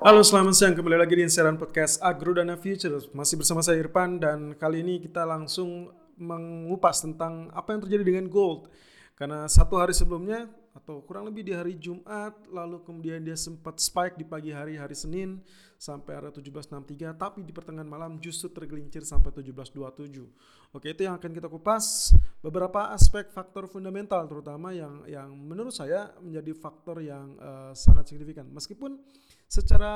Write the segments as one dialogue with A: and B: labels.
A: Halo selamat siang. Kembali lagi di Inseran Podcast Agrodana Future. Masih bersama saya Irfan dan kali ini kita langsung mengupas tentang apa yang terjadi dengan gold. Karena satu hari sebelumnya atau kurang lebih di hari Jumat lalu kemudian dia sempat spike di pagi hari hari Senin sampai area 1763 tapi di pertengahan malam justru tergelincir sampai 1727. Oke, itu yang akan kita kupas beberapa aspek faktor fundamental terutama yang yang menurut saya menjadi faktor yang uh, sangat signifikan. Meskipun secara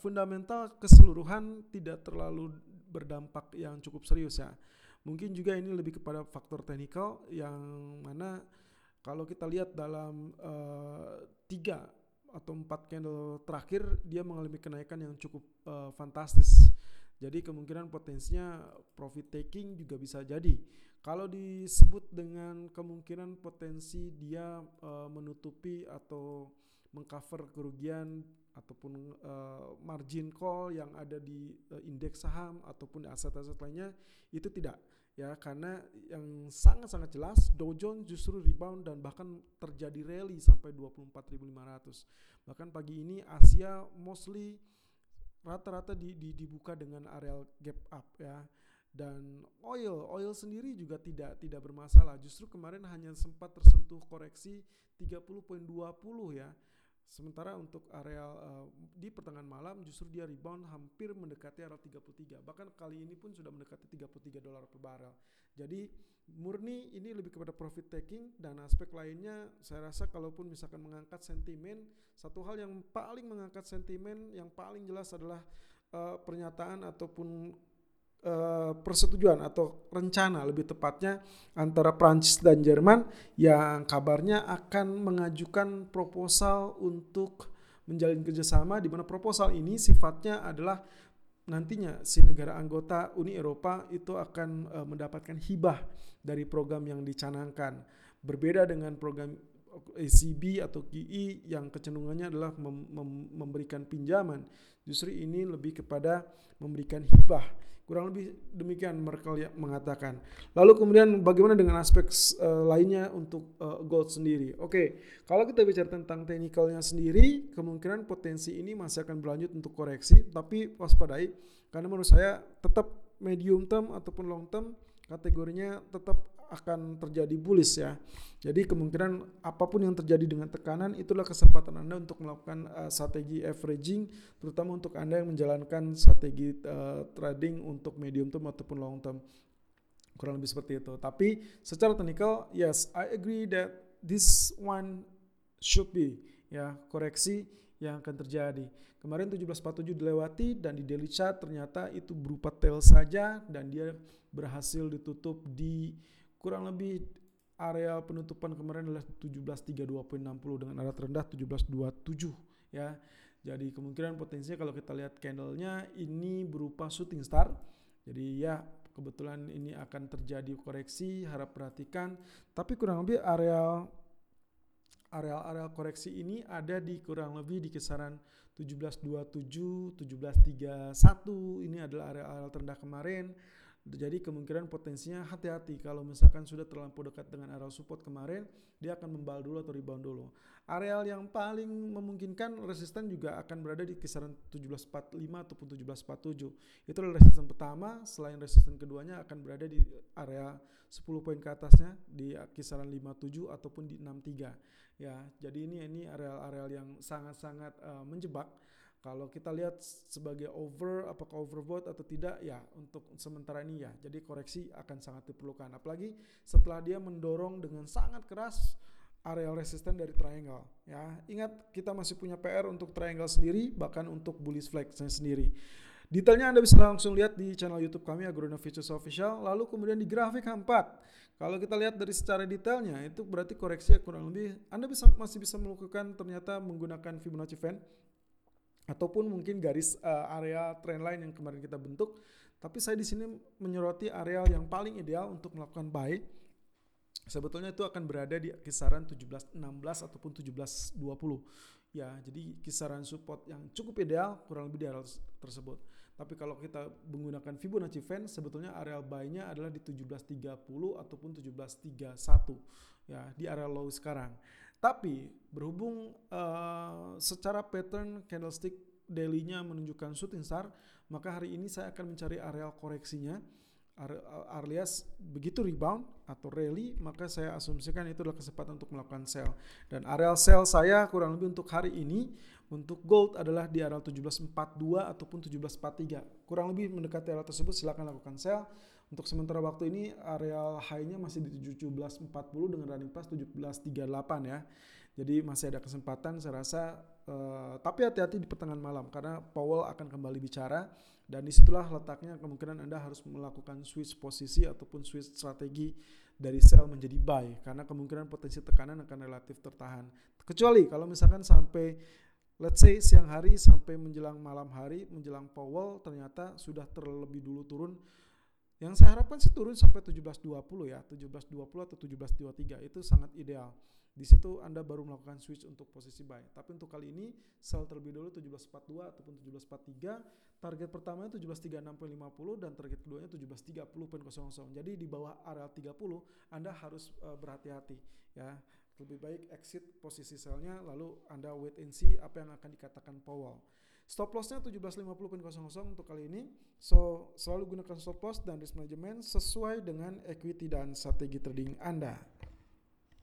A: fundamental keseluruhan tidak terlalu berdampak yang cukup serius ya. Mungkin juga ini lebih kepada faktor teknikal yang mana kalau kita lihat dalam uh, tiga atau empat candle terakhir dia mengalami kenaikan yang cukup uh, fantastis. Jadi kemungkinan potensinya profit taking juga bisa jadi. Kalau disebut dengan kemungkinan potensi dia uh, menutupi atau mengcover kerugian ataupun uh, margin call yang ada di uh, indeks saham ataupun aset-aset lainnya itu tidak ya. Karena yang sangat-sangat jelas Dow Jones justru rebound dan bahkan terjadi rally sampai 24.500 bahkan pagi ini Asia mostly rata-rata di, di, dibuka dengan areal gap up ya. Dan oil oil sendiri juga tidak tidak bermasalah. Justru kemarin hanya sempat tersentuh koreksi 30.20 ya Sementara untuk area uh, di pertengahan malam justru dia rebound hampir mendekati area 33. Bahkan kali ini pun sudah mendekati 33 dolar per barrel. Jadi murni ini lebih kepada profit taking dan aspek lainnya saya rasa kalaupun misalkan mengangkat sentimen, satu hal yang paling mengangkat sentimen yang paling jelas adalah uh, pernyataan ataupun persetujuan atau rencana lebih tepatnya antara Prancis dan Jerman yang kabarnya akan mengajukan proposal untuk menjalin kerjasama di mana proposal ini sifatnya adalah nantinya si negara anggota Uni Eropa itu akan uh, mendapatkan hibah dari program yang dicanangkan. Berbeda dengan program ECB atau QE yang kecenderungannya adalah mem mem memberikan pinjaman justru ini lebih kepada memberikan hibah Kurang lebih demikian Merkel ya mengatakan. Lalu kemudian bagaimana dengan aspek uh, lainnya untuk uh, gold sendiri? Oke, okay, kalau kita bicara tentang teknikalnya sendiri, kemungkinan potensi ini masih akan berlanjut untuk koreksi, tapi waspadai karena menurut saya tetap medium term ataupun long term kategorinya tetap akan terjadi bullish ya. Jadi kemungkinan apa pun yang terjadi dengan tekanan itulah kesempatan Anda untuk melakukan uh, strategi averaging terutama untuk Anda yang menjalankan strategi uh, trading untuk medium term ataupun long term. Kurang lebih seperti itu. Tapi secara technical yes, I agree that this one should be ya koreksi yang akan terjadi. Kemarin 1747 dilewati dan di daily chart ternyata itu berupa tail saja dan dia berhasil ditutup di kurang lebih area penutupan kemarin adalah 17.32.60 dengan area terendah 17.27 ya. Jadi kemungkinan potensinya kalau kita lihat candlenya ini berupa shooting star. Jadi ya kebetulan ini akan terjadi koreksi, harap perhatikan. Tapi kurang lebih area area-area koreksi ini ada di kurang lebih di kisaran 1727, 1731. Ini adalah area-area terendah kemarin. Jadi kemungkinan potensinya hati-hati kalau misalkan sudah terlampau dekat dengan area support kemarin, dia akan membal dulu atau rebound dulu. Areal yang paling memungkinkan resisten juga akan berada di kisaran 1745 ataupun 1747. Itu adalah resisten pertama, selain resisten keduanya akan berada di area 10 poin ke atasnya di kisaran 57 ataupun di 63. Ya, jadi ini ini areal-areal yang sangat-sangat uh, menjebak kalau kita lihat sebagai over, apakah overbought atau tidak, ya untuk sementara ini ya. Jadi koreksi akan sangat diperlukan. Apalagi setelah dia mendorong dengan sangat keras area resisten dari triangle. Ya, ingat kita masih punya PR untuk triangle sendiri, bahkan untuk bullish flag sendiri. Detailnya Anda bisa langsung lihat di channel YouTube kami Agrona Futures Official. Lalu kemudian di grafik H4. Kalau kita lihat dari secara detailnya itu berarti koreksi kurang lebih Anda bisa masih bisa melakukan ternyata menggunakan Fibonacci Fan ataupun mungkin garis uh, area trendline yang kemarin kita bentuk. Tapi saya di sini menyoroti area yang paling ideal untuk melakukan buy. Sebetulnya itu akan berada di kisaran 1716 ataupun 1720. Ya, jadi kisaran support yang cukup ideal kurang lebih di area tersebut. Tapi kalau kita menggunakan Fibonacci Fan, sebetulnya area buy-nya adalah di 1730 ataupun 1731 ya di area low sekarang. Tapi berhubung uh, secara pattern candlestick daily-nya menunjukkan shooting star, maka hari ini saya akan mencari areal koreksinya. Alias begitu rebound atau rally maka saya asumsikan itu adalah kesempatan untuk melakukan sell. Dan areal sell saya kurang lebih untuk hari ini untuk gold adalah di areal 1742 ataupun 1743 kurang lebih mendekati areal tersebut silakan lakukan sell untuk sementara waktu ini areal high-nya masih di 1740 dengan running price 1738 ya jadi masih ada kesempatan saya rasa uh, tapi hati-hati di pertengahan malam karena Powell akan kembali bicara dan di situlah letaknya kemungkinan Anda harus melakukan switch posisi ataupun switch strategi dari sell menjadi buy karena kemungkinan potensi tekanan akan relatif tertahan. Kecuali kalau misalkan sampai let's say siang hari sampai menjelang malam hari menjelang Powell ternyata sudah terlebih dulu turun yang saya harapkan sih turun sampai 1720 ya, 1720 atau 1723 itu sangat ideal. Di situ Anda baru melakukan switch untuk posisi buy. Tapi untuk kali ini sell terlebih dulu 1742 ataupun 1743. Target pertamanya 1736.50 dan target keduanya 1730.00. Jadi di bawah area 30 Anda harus uh, berhati-hati ya. Lebih baik exit posisi sellnya lalu Anda wait and see apa yang akan dikatakan Powell. Stop lossnya 1750.00 untuk kali ini. So, selalu gunakan stop loss dan risk management sesuai dengan equity dan strategi trading Anda.